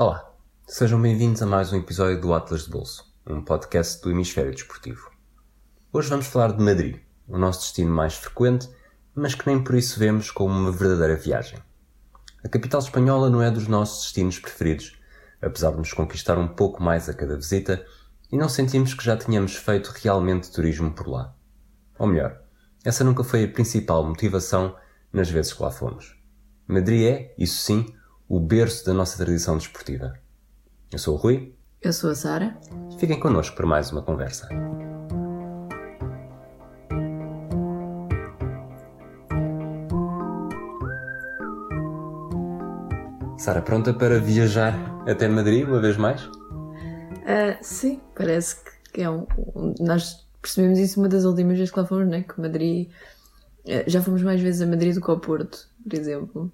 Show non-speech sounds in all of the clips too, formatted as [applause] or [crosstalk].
Olá, sejam bem-vindos a mais um episódio do Atlas de Bolso, um podcast do Hemisfério Desportivo. Hoje vamos falar de Madrid, o nosso destino mais frequente, mas que nem por isso vemos como uma verdadeira viagem. A capital espanhola não é dos nossos destinos preferidos, apesar de nos conquistar um pouco mais a cada visita, e não sentimos que já tínhamos feito realmente turismo por lá. Ou melhor, essa nunca foi a principal motivação nas vezes que lá fomos. Madrid é, isso sim, o berço da nossa tradição desportiva. Eu sou o Rui. Eu sou a Sara. Fiquem connosco para mais uma conversa. Sara, pronta para viajar até Madrid uma vez mais? Uh, sim, parece que é um, um, Nós percebemos isso uma das últimas vezes que lá fomos, né? Que Madrid. Uh, já fomos mais vezes a Madrid do que ao Porto, por exemplo.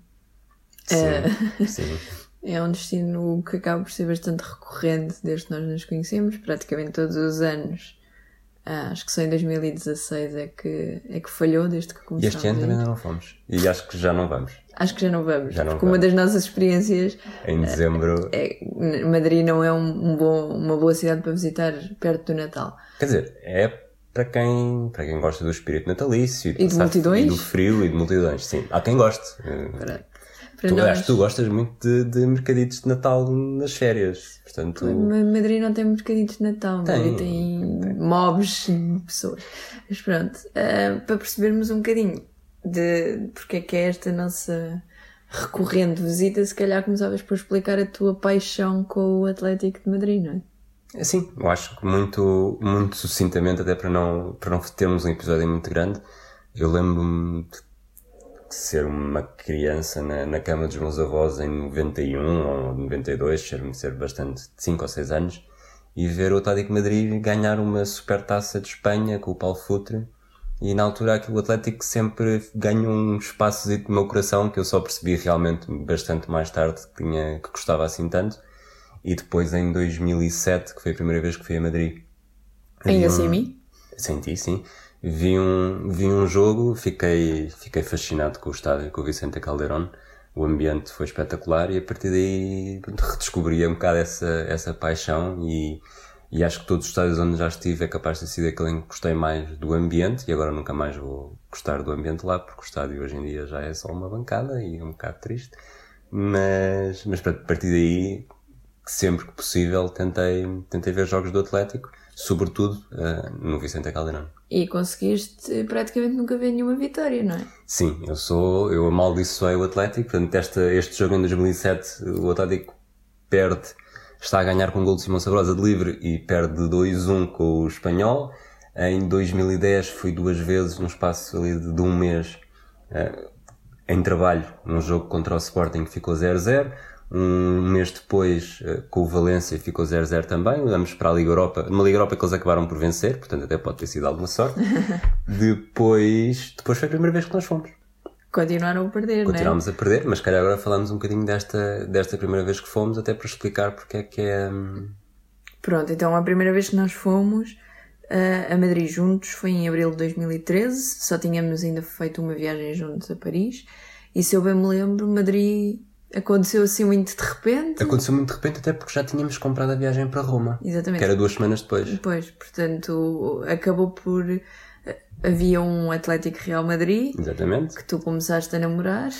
Sim, sim. [laughs] É um destino que acaba por ser bastante recorrente desde que nós nos conhecemos, praticamente todos os anos. Ah, acho que só em 2016 é que, é que falhou desde que começamos. E este ano também ainda não fomos. E acho que já não vamos. Acho que já não vamos. Já não porque vamos. uma das nossas experiências. Em dezembro. É, Madrid não é um, bom, uma boa cidade para visitar perto do Natal. Quer dizer, é para quem, para quem gosta do espírito natalício E de passar- multidões? E do frio e de multidões. Sim, há quem goste. Eh, para Tu, nós. tu gostas muito de, de mercaditos de Natal nas férias. Portanto, Ma- Madrid não tem mercaditos de Natal, Tem, Madrid tem, mobs e pessoas. Mas pronto, ah, para percebermos um bocadinho de porque é que é esta nossa recorrente visita, se calhar começavas por explicar a tua paixão com o Atlético de Madrid, não é? Sim, eu acho que muito, muito sucintamente, até para não, para não termos um episódio muito grande, eu lembro-me de ser uma criança na, na cama dos meus avós em 91 ou 92, ser-me ser bastante de 5 ou 6 anos, e ver o Atlético Madrid ganhar uma super taça de Espanha com o Paulo Futre, e na altura aquele Atlético sempre ganhou um espaço no meu coração que eu só percebi realmente bastante mais tarde que, tinha, que gostava assim tanto. E depois em 2007, que foi a primeira vez que fui a Madrid. Ainda um- mim? Senti, sim. Vi um, vi um jogo, fiquei, fiquei fascinado com o estádio, com o Vicente Calderón. O ambiente foi espetacular e a partir daí redescobri um bocado essa, essa paixão e, e acho que todos os estádios onde já estive é capaz de sido aquele em que gostei mais do ambiente e agora nunca mais vou gostar do ambiente lá porque o estádio hoje em dia já é só uma bancada e é um bocado triste. Mas, mas a partir daí sempre que possível tentei, tentei ver jogos do Atlético, sobretudo eh, no Vicente Calderón. E conseguiste praticamente nunca ver nenhuma vitória, não é? Sim, eu sou, eu amaldiçoei o Atlético, portanto esta, este jogo em 2007 o Atlético perde, está a ganhar com um gol de Simão Sabrosa de livre e perde 2-1 com o Espanhol. Em 2010 fui duas vezes num espaço ali de, de um mês eh, em trabalho num jogo contra o Sporting que ficou 0-0. Um mês depois, eh, com o Valência, ficou 0-0 também. Vamos para a Liga Europa, uma Liga Europa que eles acabaram por vencer, portanto até pode ter sido alguma sorte. [laughs] depois, depois foi a primeira vez que nós fomos. Continuaram a perder, não é? Continuámos a perder, mas calhar agora falamos um bocadinho desta, desta primeira vez que fomos, até para explicar porque é que é. hum, Pronto, então a primeira vez que nós fomos ah, a Madrid juntos foi em abril de 2013, só tínhamos ainda feito uma viagem juntos a Paris, e se eu bem me lembro, Madrid aconteceu assim muito de repente. Aconteceu muito de repente, até porque já tínhamos comprado a viagem para Roma, Exatamente. que era duas semanas depois. Depois, portanto, acabou por. ah, Havia um Atlético Real Madrid Exatamente. que tu começaste a namorar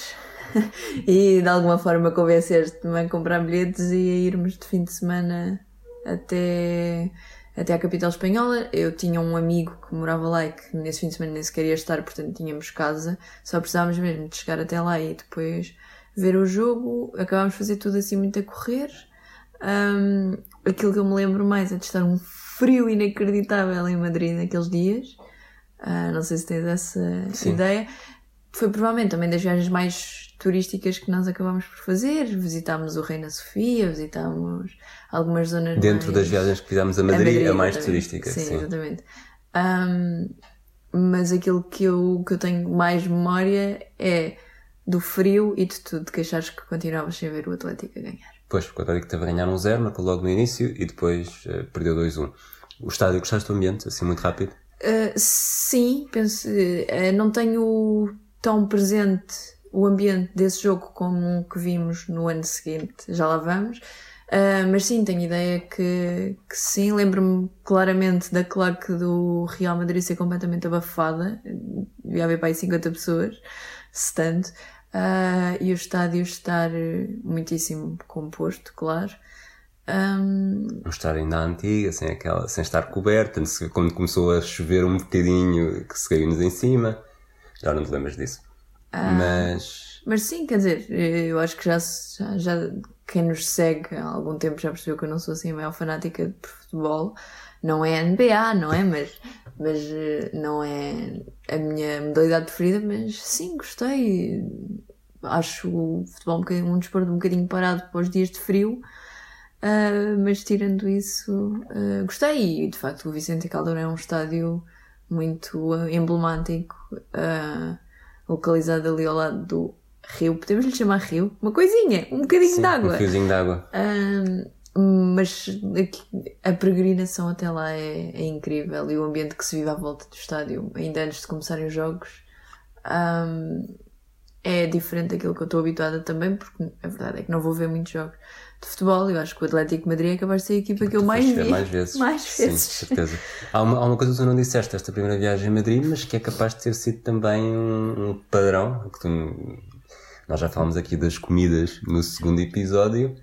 [laughs] e de alguma forma convenceste-me a comprar bilhetes e a irmos de fim de semana até, até à capital espanhola. Eu tinha um amigo que morava lá e que nesse fim de semana nem sequer ia estar, portanto tínhamos casa, só precisávamos mesmo de chegar até lá e depois ver o jogo. Acabámos de fazer tudo assim muito a correr. Ahm, aquilo que eu me lembro mais é de estar um frio inacreditável em Madrid naqueles dias. Ah, não sei se tens essa Sim. ideia. Foi provavelmente também das viagens mais turísticas que nós acabámos por fazer. Visitámos o Reina Sofia, visitámos algumas zonas Dentro mais... das viagens que fizemos a A Madrid, a, mais exatamente. turística. Sim, Sim, exatamente. Ahm, mas aquilo que eu, que eu tenho mais memória é do frio e de tudo, que achares que continuavas sem ver o Atlético a ganhar. Pois, porque o Atlético teve a ganhar um 0, marcou logo no início e depois eh, perdeu 2-1. O estádio, gostaste do ambiente, assim muito rápido? Uh, sim, penso, uh, não tenho tão presente o ambiente desse jogo como o que vimos no ano seguinte, já lá vamos, Uh, mas sim, tenho ideia que, que sim. Lembro-me claramente da claque do Real Madrid ser completamente abafada. Devia haver para aí 50 pessoas, stand. Uh, e o estádio estar muitíssimo composto, claro. Um... um estádio ainda antigo, sem, aquela, sem estar coberto, quando começou a chover um bocadinho que se caiu-nos em cima. Já não te lembras disso. Uh, mas. Mas sim, quer dizer, eu acho que já, já, já quem nos segue há algum tempo já percebeu que eu não sou assim a maior fanática de futebol. Não é NBA, não é? Mas, mas eh, não é a minha modalidade preferida, mas sim, gostei. Acho o futebol um, um desporto um bocadinho parado para os dias de frio. Uh, mas tirando isso, uh, gostei. E de facto, o Vicente Caldeirão é um estádio muito emblemático, uh, localizado ali ao lado do rio, podemos lhe chamar rio, uma coisinha, um bocadinho de água. Um fiozinho de água. Mas a peregrinação até lá é, é, incrível e o ambiente que se vive à volta do estádio, ainda antes de começarem os jogos, um, é diferente daquilo que eu estou habituada também, porque a verdade é que não vou ver muitos jogos de futebol. Eu acho que o Atlético Madrid é capaz de ser a equipa que eu mais vi. Mais vezes. [laughs] Mais vezes. Sim, certeza. há, uma, há uma coisa que tu não disseste esta primeira viagem a Madrid, mas que é capaz de ter sido também um, um padrão, que tu nós já falámos aqui das comidas no segundo episódio.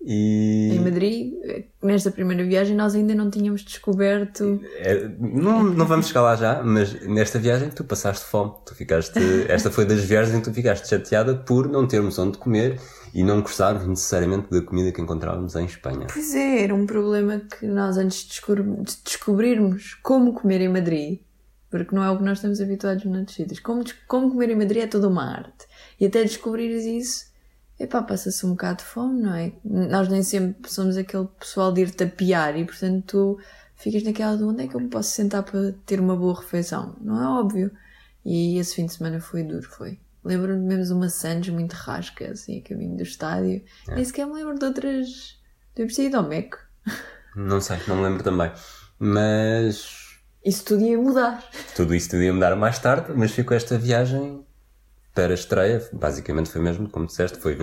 E... Em Madrid, nesta primeira viagem, nós ainda não tínhamos descoberto. É, não, não vamos chegar lá já, mas nesta viagem tu passaste fome. Tu ficaste. [laughs] Esta foi das viagens em que tu ficaste chateada por não termos onde comer e não gostarmos necessariamente da comida que encontrávamos em Espanha. Pois é, era um problema que nós, antes de descobrirmos como comer em Madrid, porque não é o que nós estamos habituados noutros sítios, como, como comer em Madrid é toda uma arte. E até descobrires isso, epá, passa-se um bocado de fome, não é? Nós nem sempre somos aquele pessoal de ir tapear e, portanto, tu ficas naquela de onde é que eu me posso sentar para ter uma boa refeição? Não é óbvio. E esse fim de semana foi duro, foi. Lembro-me mesmo de uma Santos muito rasca, assim, a caminho do estádio. É. Nem sequer me lembro de outras. Devo ter ido ao Meco. Não sei, não me lembro também. Mas. Isso tudo ia mudar. Tudo isso tudo ia mudar mais tarde, mas ficou esta viagem para a estreia, basicamente foi mesmo, como disseste, foi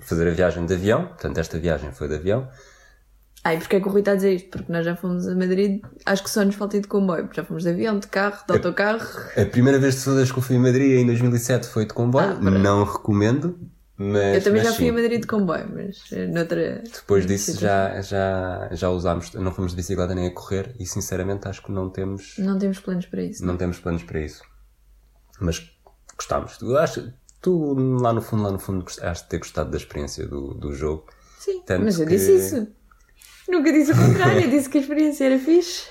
fazer a viagem de avião, portanto esta viagem foi de avião. Ah, e porquê é que o Rui está a dizer isto? Porque nós já fomos a Madrid, acho que só nos falta ir de comboio, já fomos de avião, de carro, de autocarro. A primeira vez de todas que eu fui a Madrid em 2007 foi de comboio, ah, não recomendo, mas... Eu também já fui sim. a Madrid de comboio, mas eh, noutra... Depois disso já, já, já usámos, não fomos de bicicleta nem a correr e sinceramente acho que não temos... Não temos planos para isso. Não, não temos planos para isso. Mas gostámos. Tu, acho, tu, lá no fundo, lá no fundo, gostaste de ter gostado da experiência do, do jogo. Sim, Tanto mas eu que... disse isso. Nunca disse o contrário, eu disse que a experiência era fixe.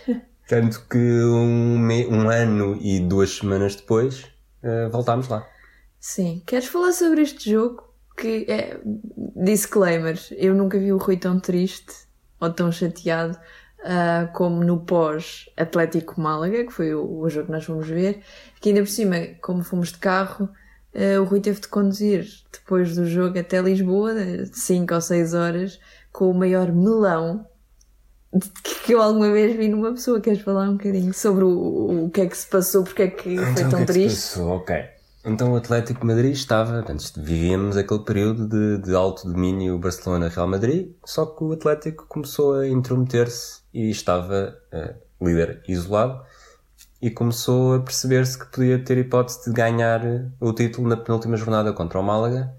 Tanto que um, me... um ano e duas semanas depois uh, voltámos lá. Sim. Queres falar sobre este jogo? Que é. Disclaimer: eu nunca vi o Rui tão triste ou tão chateado uh, como no pós-Atlético Málaga, que foi o, o, jogo que nós fomos ver, que ainda por cima, como fomos de carro, uh, o Rui teve de conduzir depois do jogo até Lisboa, 5 ou 6 horas, com o maior melão que eu alguma vez vi numa pessoa. Queres falar um bocadinho sobre o, o que é que se passou, porque é que foi então, tão que é que triste? Ok. Então o Atlético Madrid estava, antes vivíamos aquele período de, de alto domínio Barcelona-Real Madrid, só que o Atlético começou a intrometer-se e estava uh, líder isolado e começou a perceber-se que podia ter hipótese de ganhar o título na penúltima jornada contra o Málaga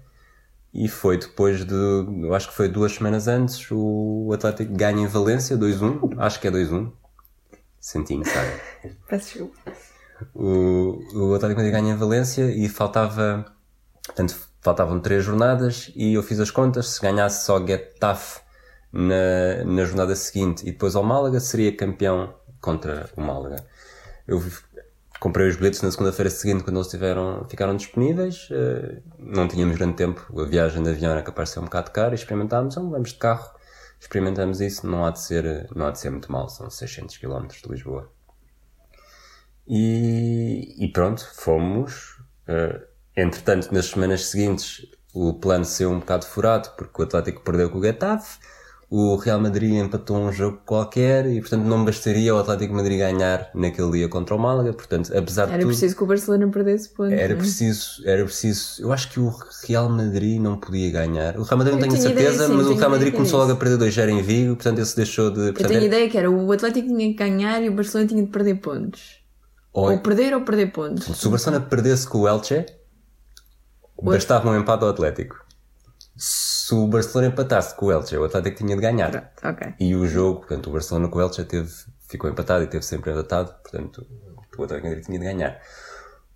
e foi depois de, eu acho que foi duas semanas antes, o Atlético ganha em Valência 2-1, acho que é 2-1, centinho, sabe? Peço desculpa. O, o Atlético Madrid ganha em Valência e faltava, portanto, faltavam três jornadas e eu fiz as contas, se ganhasse só Getafe na, na jornada seguinte e depois ao Málaga, seria campeão contra o Málaga. Eu comprei os bilhetes na segunda-feira seguinte quando eles tiveram, ficaram disponíveis. Eh, não tínhamos grande tempo, a viagem de avião era capaz de ser um bocado caro e experimentámos, então vamos de carro, experimentamos isso, não há de ser, não há de ser muito mal, são 600 km de Lisboa. E, e pronto, fomos. Uh, entretanto, nas semanas seguintes, o plano saiu um bocado furado porque o Atlético perdeu com o Getafe. o Real Madrid empatou um jogo qualquer e, portanto, não bastaria o Atlético Madrid ganhar naquele dia contra o Málaga. Portanto, apesar Era de tudo, preciso que o Barcelona perdesse pontos. era não é? preciso, era preciso. Eu acho que o Real Madrid não podia ganhar. O Real Madrid não Eu tenho tinha certeza, ideia, sim, mas o Real Madrid começou logo a perder 2-0 em Vigo, portanto, esse deixou de. Eu Portanto, tenho era- ideia que era o Atlético tinha que ganhar e o Barcelona tinha de perder pontos. Ou- Ou perder ou perder pontos. se o Barcelona perdesse com o Elche, bastava um empate ao Atlético. Se o Barcelona empatasse com o Elche, o Atlético tinha de ganhar. Pronto, ok. E o jogo, portanto, o Barcelona com o Elche teve, ficou empatado e teve sempre empatado, portanto, o Atlético Madrid tinha de ganhar.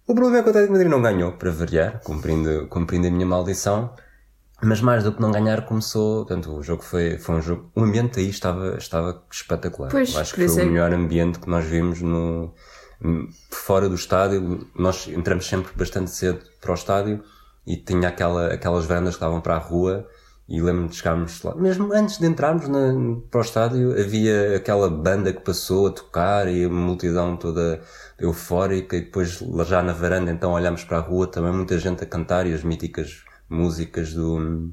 O problema é que o Atlético Madrid não ganhou, para variar, cumprindo, cumprindo a minha maldição, mas mais do que não ganhar, começou, portanto, o jogo foi, foi um jogo, o ambiente aí estava, estava espetacular. Pois, Eu acho que foi é o que- melhor ambiente que nós vimos no, fora do estádio, nós entramos sempre bastante cedo para o estádio e tinha aquela, aquelas varandas que davam para a rua e lembro-me de chegarmos lá. Mesmo antes de entrarmos na, para o estádio, havia aquela banda que passou a tocar e a multidão toda eufórica e depois já na varanda então olhámos para a rua também muita gente a cantar e as míticas músicas do,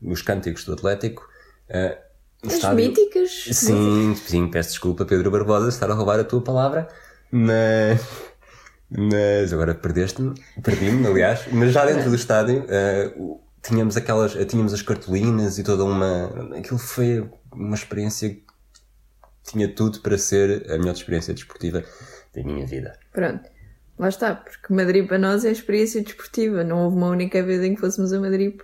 dos cânticos do Atlético. O As estádio- míticas. Sim, sim, peço desculpa, Pedro Barbosa, estar a roubar a tua palavra, mas. Mas agora perdeste-me, perdi-me, aliás, mas já dentro do estádio o- tínhamos aquelas, eh, tínhamos as cartolinas e toda uma. Aquilo foi uma experiência que tinha tudo para ser a melhor experiência desportiva da minha vida. Pronto. Lá está, porque Madrid para nós é experiência desportiva. Não houve uma única vez em que fôssemos a Madrid.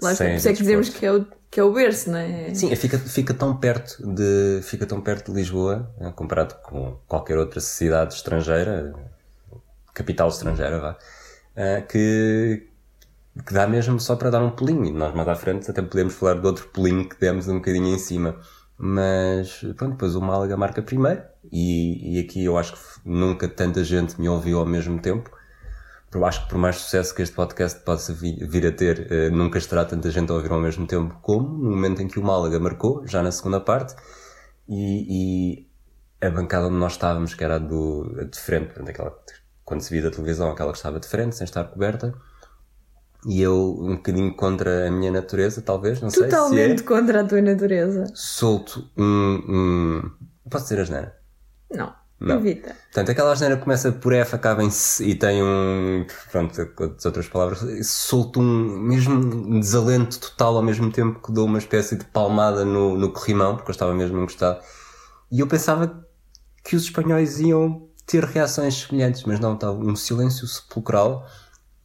Lá está, por isso é que dizemos que é, o, que é o berço, não é? Sim, fica, fica tão perto de fica tão perto de Lisboa, eh, comparado com qualquer outra cidade estrangeira, capital estrangeira, vá, eh, que, que dá mesmo só para dar um pulinho. Nós mais à frente até podemos falar de outro pulinho que demos um bocadinho em cima. Mas pronto, depois o Málaga marca primeiro e, e aqui eu acho que nunca tanta gente me ouviu ao mesmo tempo. Eu acho que por mais sucesso que este podcast possa vi- vir a ter, eh, nunca estará tanta gente a ouvir ao mesmo tempo como no momento em que o Málaga marcou, já na segunda parte, e, e a bancada onde nós estávamos, que era a do, a de frente, portanto, aquela, quando se via da televisão, aquela que estava de frente, sem estar coberta, e eu um bocadinho contra a minha natureza, talvez, não sei se é, Totalmente contra a tua natureza. solto um, um... Posso dizer a geneira? Não. Não. Evita. Portanto, aquela asneira começa por F, acaba em C e tem um. Pronto, as outras palavras. Solto um. Mesmo um desalento total ao mesmo tempo que dou uma espécie de palmada no, no corrimão, porque eu estava mesmo encostado. E eu pensava que os espanhóis iam ter reações semelhantes, mas não, estava um silêncio sepulcral.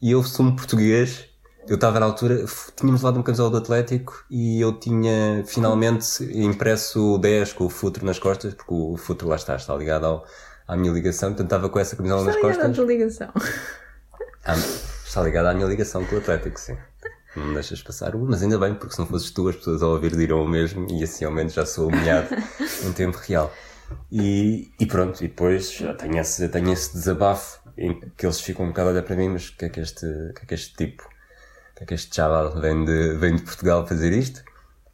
E eu sou um português. Eu estava na altura, tínhamos levado um camisola do Atlético e eu tinha finalmente impresso o 10 com o futuro nas costas, porque o futuro lá está, está ligado ao, à minha ligação, portanto estava com essa camisola nas Está ligado à costas. ligação. Ah, está ligado à minha ligação com o Atlético, sim. Não me deixas passar uma, mas ainda bem, porque se não fosses tu, as pessoas ao ouvir dirão o mesmo e assim ao menos já sou humilhado [laughs] em tempo real. E, e pronto, e depois já tenho esse, tenho esse desabafo em que eles ficam um bocado a olhar para mim, mas o que é que este, que é que este tipo, que é que este chaval vem de, vem de Portugal fazer isto?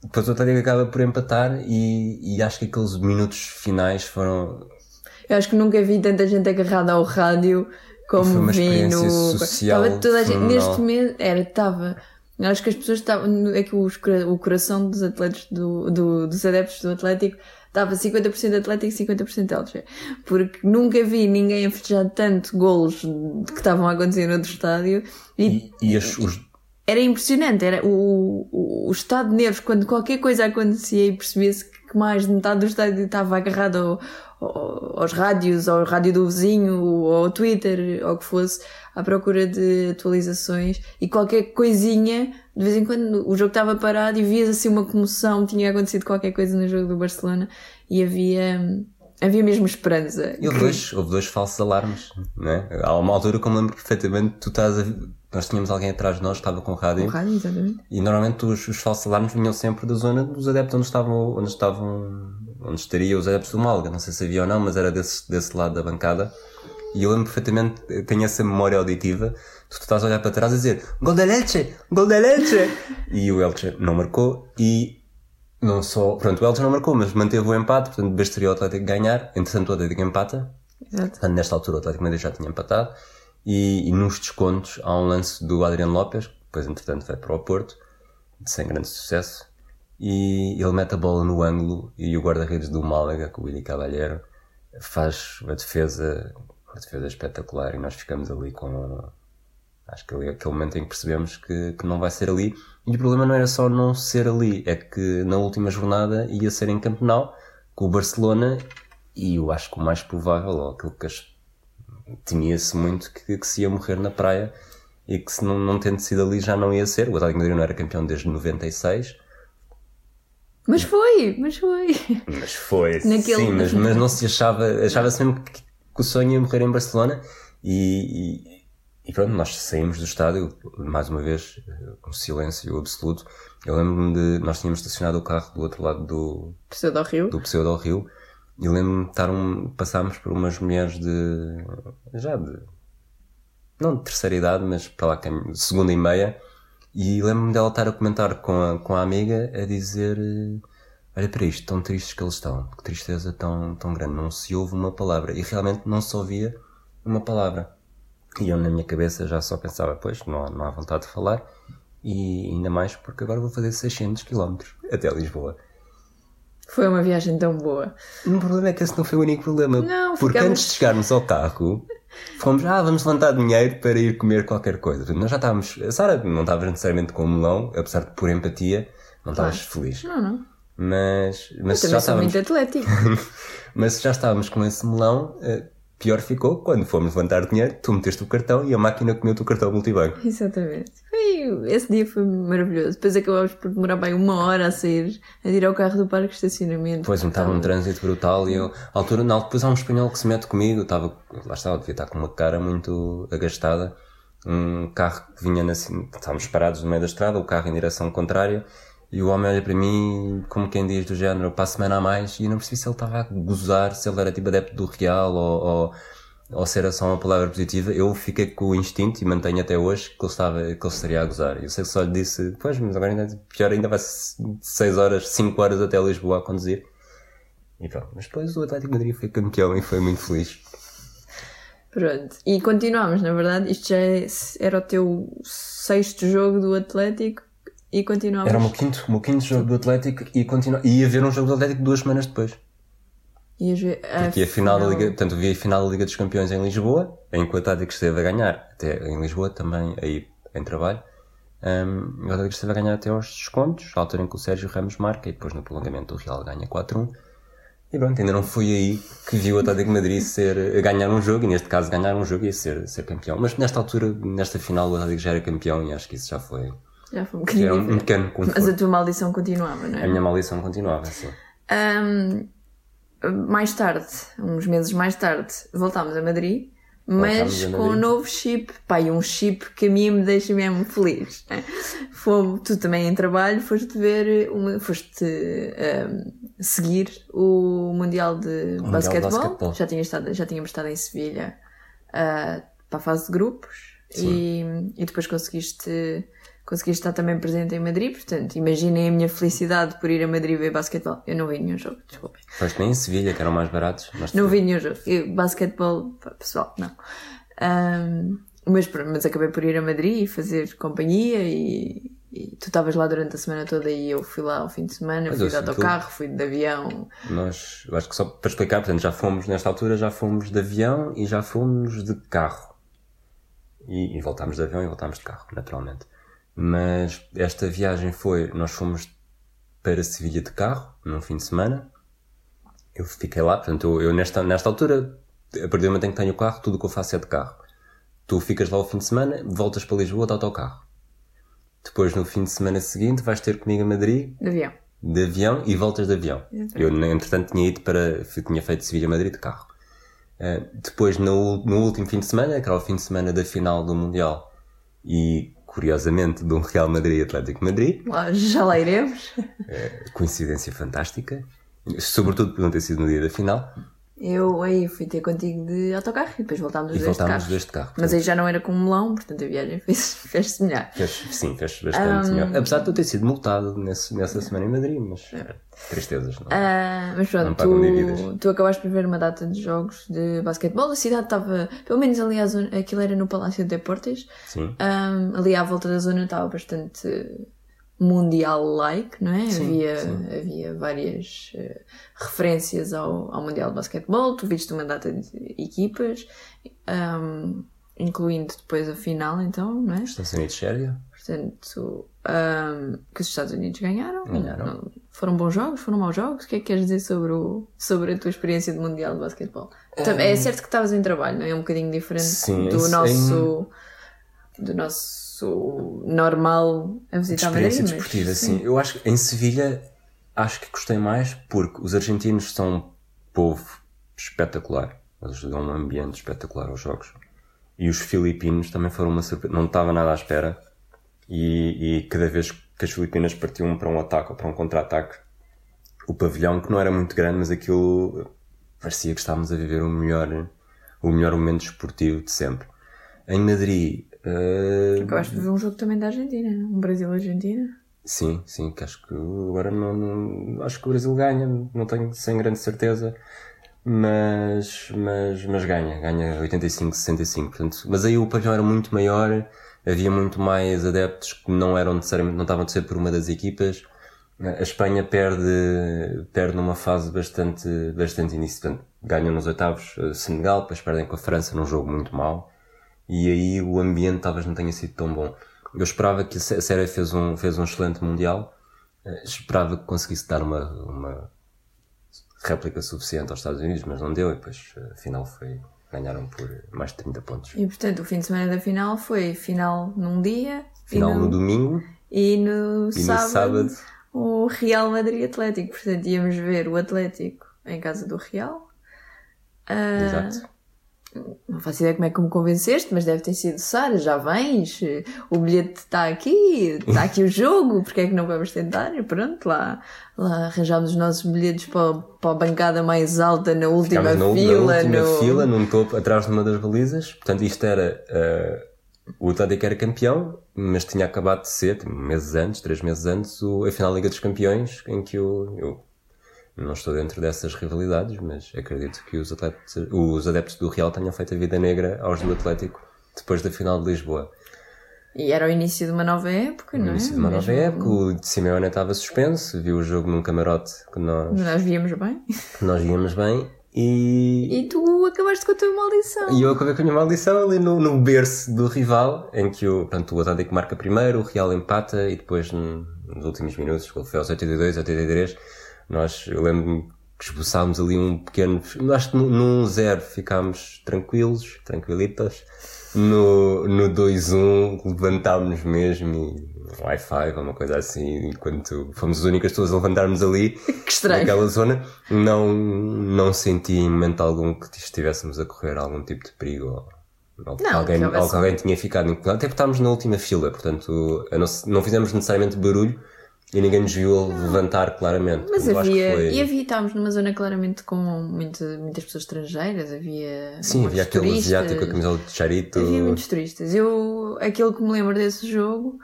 Depois o Atlético acaba por empatar e, e acho que aqueles minutos finais foram Eu acho que nunca vi tanta gente agarrada ao rádio como vi no. social Estava toda a gente. Neste momento. Era, estava. Eu acho que as pessoas estavam. É que os o coração dos atletas, do, do- dos adeptos do Atlético, estava 50% Atlético e 50% Elche. Porque nunca vi ninguém a festejar tanto golos que estavam a acontecer no outro estádio e, e, e as- os, era impressionante, era o, o, o estado de nervos, quando qualquer coisa acontecia e percebia-se que mais de metade do estádio estava agarrado ao- ao- aos rádios, ao rádio do vizinho, ou ao Twitter, ou o que fosse, à procura de atualizações e qualquer coisinha, de vez em quando o jogo estava parado e vias assim uma comoção, tinha acontecido qualquer coisa no jogo do Barcelona e havia, havia mesmo esperança. E houve dois, houve dois falsos alarmes, né? Há uma altura que eu me lembro perfeitamente, tu estás a... Nós tínhamos alguém atrás de nós que estava com o rádio O rádio, exatamente. e normalmente os, os falsos alarmes vinham sempre da zona dos adeptos onde estavam, onde estavam, onde estariam os adeptos do Málaga. Não sei se havia ou não, mas era desse, desse lado da bancada. E eu lembro perfeitamente, eu tenho essa memória auditiva, tu, estás a olhar para trás e dizer Gol da Elche! Gol da Elche! [laughs] e o Elche não marcou e não só, pronto, o Elche não marcou, mas manteve o empate, portanto bastaria o Atlético ganhar. Entretanto o Atlético empata, Exato. Portanto, nesta altura o Atlético de Madrid já tinha empatado e, e nos descontos há um lance do Adriano Lopes, que depois entretanto vai para o Porto, sem grande sucesso, e ele mete a bola no ângulo e o guarda-redes do Málaga, com o Willy Caballero, faz uma defesa, uma defesa espetacular e nós ficamos ali com. Acho que ali é aquele momento em que percebemos que, que não vai ser ali. E o problema não era só não ser ali, é que na última jornada ia ser em Campenau com o Barcelona e eu acho que o mais provável, ou aquilo que temia-se muito, que, que se ia morrer na praia e que se não, não tendo sido ali já não ia ser. O Atlético Madrid não era campeão desde 96 mas foi, mas foi. Mas foi, [laughs] Naquele... sim, mas, mas não se achava, achava-se mesmo que, que, o sonho ia morrer em Barcelona e, e, e, pronto, nós saímos do estádio, mais uma vez, com silêncio absoluto. Eu lembro-me de, nós tínhamos estacionado o carro do outro lado do Pseudo Rio, do Pseudo Rio e lembro-me de um, passámos por umas mulheres de, já de, não de terceira idade, mas para lá, segunda e meia, e lembro-me dela estar a comentar com a, com a amiga, a dizer: Olha para isto, tão tristes que eles estão, que tristeza tão, tão grande, não se ouve uma palavra. E realmente não se ouvia uma palavra. E eu, na minha cabeça, já só pensava: Pois, não não há vontade de falar, e ainda mais porque agora vou fazer 600 km até Lisboa. Foi uma viagem tão boa. O problema é que esse não foi o único problema. Não, porque ficamos... antes de chegarmos ao carro, fomos, ah, vamos levantar dinheiro para ir comer qualquer coisa. Nós já estávamos, a Sara não estava necessariamente com o melão, apesar de por empatia, não estavas claro. feliz. Não, não. Mas, mas Eu já estávamos. muito atlético. [laughs] mas já estávamos com esse melão, eh, pior ficou quando fomos levantar dinheiro, tu meteste o cartão e a máquina comeu-te o cartão multibanco. Exatamente. Foi, esse dia foi maravilhoso. Depois acabámos por demorar bem uma hora a sair, a ir ao carro do parque de estacionamento. Pois, estava um trânsito brutal e eu, à altura, não, depois há um espanhol que se mete comigo, estava, lá estava, devia estar com uma cara muito agastada. Um carro que vinha na, estávamos parados no meio da estrada, o carro em direção contrária, e o homem olha para mim como quem diz do género, para a semana a mais, e eu não percebi se ele estava a gozar, se ele era tipo adepto do real ou, ou, ou se era só uma palavra positiva. Eu fiquei com o instinto e mantenho até hoje que ele, estava, que ele estaria a gozar. Eu sei que só lhe disse, pois, mas agora ainda, pior ainda vai 6 horas, 5 horas até Lisboa a conduzir. E pronto, mas depois o Atlético Madrid foi campeão e foi muito feliz. Pronto, e continuamos, na verdade, isto já é, era o teu sexto jogo do Atlético e continuamos. Era o meu quinto, o meu quinto jogo do Atlético e, continu... e ia ver um jogo do Atlético duas semanas depois. Ias ver a Porque a final, da Liga, portanto, vi a final da Liga dos Campeões em Lisboa, em que o Atlético esteve a ganhar, até em Lisboa também, aí em trabalho. Um, o Atlético esteve a ganhar até aos descontos, à altura em que o Sérgio Ramos marca e depois no prolongamento o Real ganha 4-1. E pronto, ainda não foi aí que viu o Atlético Madrid ser, ganhar um jogo, e neste caso ganhar um jogo e ser, ser campeão. Mas nesta altura, nesta final, o Atlético já era campeão e acho que isso já foi, já foi um bocadinho. Um, um pequeno conforto. Mas a tua maldição continuava, não é? A minha maldição continuava, sim. Um, mais tarde, uns meses mais tarde, voltámos a Madrid, mas a Madrid. com um novo chip. Pai, um chip que a mim me deixa mesmo feliz. [laughs] Fomos, tu também em trabalho, foste ver, uma, foste um, seguir o Mundial de o basquetebol. basquetebol. Já, tinha estado, já tínhamos estado em Sevilha uh, para a fase de grupos e, e depois conseguiste consegui estar também presente em Madrid, portanto, imaginem a minha felicidade por ir a Madrid ver basquetebol. Eu não vi nenhum jogo, desculpem. Foste nem em Sevilha, que eram mais baratos. Mas não vi nenhum jogo. Eu, basquetebol, pessoal, não. Um, mas, mas acabei por ir a Madrid e fazer companhia e, e tu estavas lá durante a semana toda e eu fui lá ao fim de semana, mas fui de autocarro, fui de avião. Nós, eu acho que só para explicar, portanto, já fomos, nesta altura, já fomos de avião e já fomos de carro. E, e voltámos de avião e voltámos de carro, naturalmente. Mas esta viagem foi, nós fomos para Sevilha de carro, num fim de semana. Eu fiquei lá, portanto, eu, eu nesta, nesta altura, a partir do momento em que tenho o carro, tudo o que eu faço é de carro. Tu ficas lá o fim de semana, voltas para Lisboa de autocarro. Depois, no fim de semana seguinte, vais ter comigo a Madrid. De avião. De avião e voltas de avião. Exatamente. Eu, entretanto, tinha ido para. Tinha feito Sevilha-Madrid de carro. Uh, depois, no, no último fim de semana, que era o fim de semana da final do Mundial, e curiosamente, de um Real Madrid Atlético Madrid. Já lá iremos. É, coincidência fantástica. Sobretudo por não ter sido no dia da final. Eu aí fui ter contigo de autocarro e depois voltámos os dois de carro. deste carro. Mas aí já não era com melão, portanto a viagem [laughs] fez-se fez melhor. Fez, sim, fez-se bastante um... melhor. Apesar de eu ter sido multado nesse, nessa semana em Madrid, mas é. tristezas, não uh, Mas pronto, tu, tu acabaste por ver uma data de jogos de basquetebol. A cidade estava, pelo menos ali à zona, aquilo era no Palácio de Deportes. Sim. Um, ali à volta da zona estava bastante mundial-like, não é? Sim, havia, sim. havia várias eh, referências ao, ao Mundial de Basquetebol, tu viste uma data de equipas, ahm, incluindo depois a final, então, não é? Estados Unidos, Sérvia. Portanto, ahm, que os Estados Unidos ganharam. Ganharam. Não- Foram bons jogos? Foram maus jogos? O que é que queres dizer sobre, o, sobre a tua experiência de Mundial de Basquetebol? Tam- É certo que estavas em trabalho, não é? É um bocadinho diferente Sim, do isso- nosso do nosso normal a visitar Madrid. experiência mas desportiva, sim. Eu acho que em Sevilha acho que gostei mais porque os argentinos são um povo espetacular. Eles dão um ambiente espetacular aos jogos. E os filipinos também foram uma surpresa. Não estava nada à espera. E, e cada vez que as Filipinas partiam para um ataque ou para um contra-ataque, o pavilhão, que não era muito grande, mas aquilo parecia que estávamos a viver o melhor, o melhor momento esportivo de sempre. Em Madrid, eh, Acabaste de ver um jogo também da Argentina, não? um Brasil-Argentina. Sim, sim, que acho que agora não, não- acho que o Brasil ganha, não tenho sem grande certeza, mas, mas, mas ganha, ganha 85, 65, portanto, mas aí o pavilhão era muito maior, havia muito mais adeptos que não eram necessariamente, não estavam a ser por uma das equipas, a Espanha perde, perde numa fase bastante, bastante início, portanto, ganham nos oitavos eh, Senegal, depois perdem com a França num jogo muito mau, e aí o ambiente talvez não tenha sido tão bom. Eu esperava que a Sé- a Sérvia fez um, fez um excelente Mundial, eh, esperava que conseguisse dar uma, uma réplica suficiente aos Estados Unidos, mas não deu, e depois eh, afinal foi, ganharam por mais de 30 pontos. E portanto, o fim de semana da final foi final num dia Final no no, domingo e no, e no sábado, sábado, o Real Madrid Atlético. Portanto, íamos ver o Atlético em casa do Real. Ah, exato. Não faço ideia como é que me convenceste, mas deve ter sido Sara, já vens, o bilhete está aqui, está aqui o jogo, porque é que não vamos tentar? E pronto, lá, lá arranjámos os nossos bilhetes para, para a bancada mais alta, na última Ficámos fila. na última no... fila, num topo, atrás de uma das balizas. Portanto, isto era. eh, o Atlético era campeão, mas tinha acabado de ser, tipo, meses antes, três meses antes, o, a final da Liga dos Campeões, em que eu não estou dentro dessas rivalidades, mas acredito que os, atletas, os adeptos do Real tenham feito a vida negra aos do Atlético depois da final de Lisboa. E era o início de uma nova época, não é? início de uma nova época, o de Simeone estava suspenso, viu o jogo num camarote que nós, Nós víamos bem. que nós víamos bem e, E tu acabaste com a tua maldição. E eu acabei com a minha maldição ali no, no berço do rival, em que o, pronto, o Atlético marca primeiro, o Real empata e depois nos últimos minutos, foi aos 82, 83, nós, eu lembro-me que esboçámos ali um pequeno, acho que num- num zero ficámos tranquilos, tranquilitas. No, no 2-1 levantámos mesmo e um Wi-Fi uma coisa assim, enquanto fomos as únicas pessoas a levantarmos ali [laughs] Que estranho. naquela zona, não, não senti em momento algum que estivéssemos a correr algum tipo de perigo ou, que, Não, alguém, que alguém tinha ficado incomodado. Até porque estávamos na última fila, portanto não, não fizemos necessariamente barulho e ninguém nos viu levantar claramente. Mas eu havia, foi- e havia, estávamos numa zona claramente com muita, muitas pessoas estrangeiras, havia. Sim, havia aquele asiático com a camisola de charito. Havia muitos turistas. Eu, aquilo que me lembro desse jogo,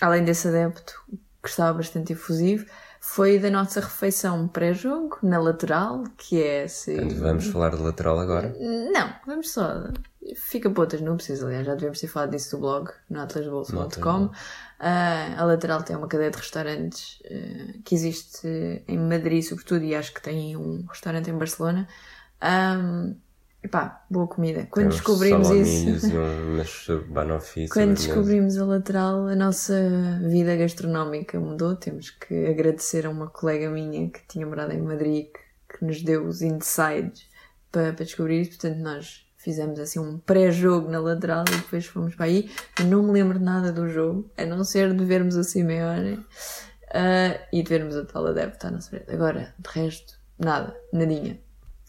além desse adepto que estava bastante efusivo, foi da nossa refeição pré-jogo, na lateral, que é assim. Vamos falar de lateral agora. Não, vamos só. Fica para outras núpcias, aliás, já devemos ter falado disso do blog, no atlasbolso.com. Ah, a lateral tem uma cadeia de restaurantes ah, que existe em Madrid, sobretudo, e acho que tem um restaurante em Barcelona. Um, epá, boa comida. Quando Temos descobrimos isso. e umas banoffee Quando descobrimos a lateral, a nossa vida gastronómica mudou. Temos que agradecer a uma colega minha que tinha morado em Madrid que, que nos deu os insights para, para descobrir isso. Portanto, nós fizemos assim um pré-jogo na lateral e depois fomos para aí. Eu não me lembro nada do jogo, a não ser de vermos o Simeone ah, e de vermos a tal adepta à nossa frente. Agora, de resto, nada, nadinha.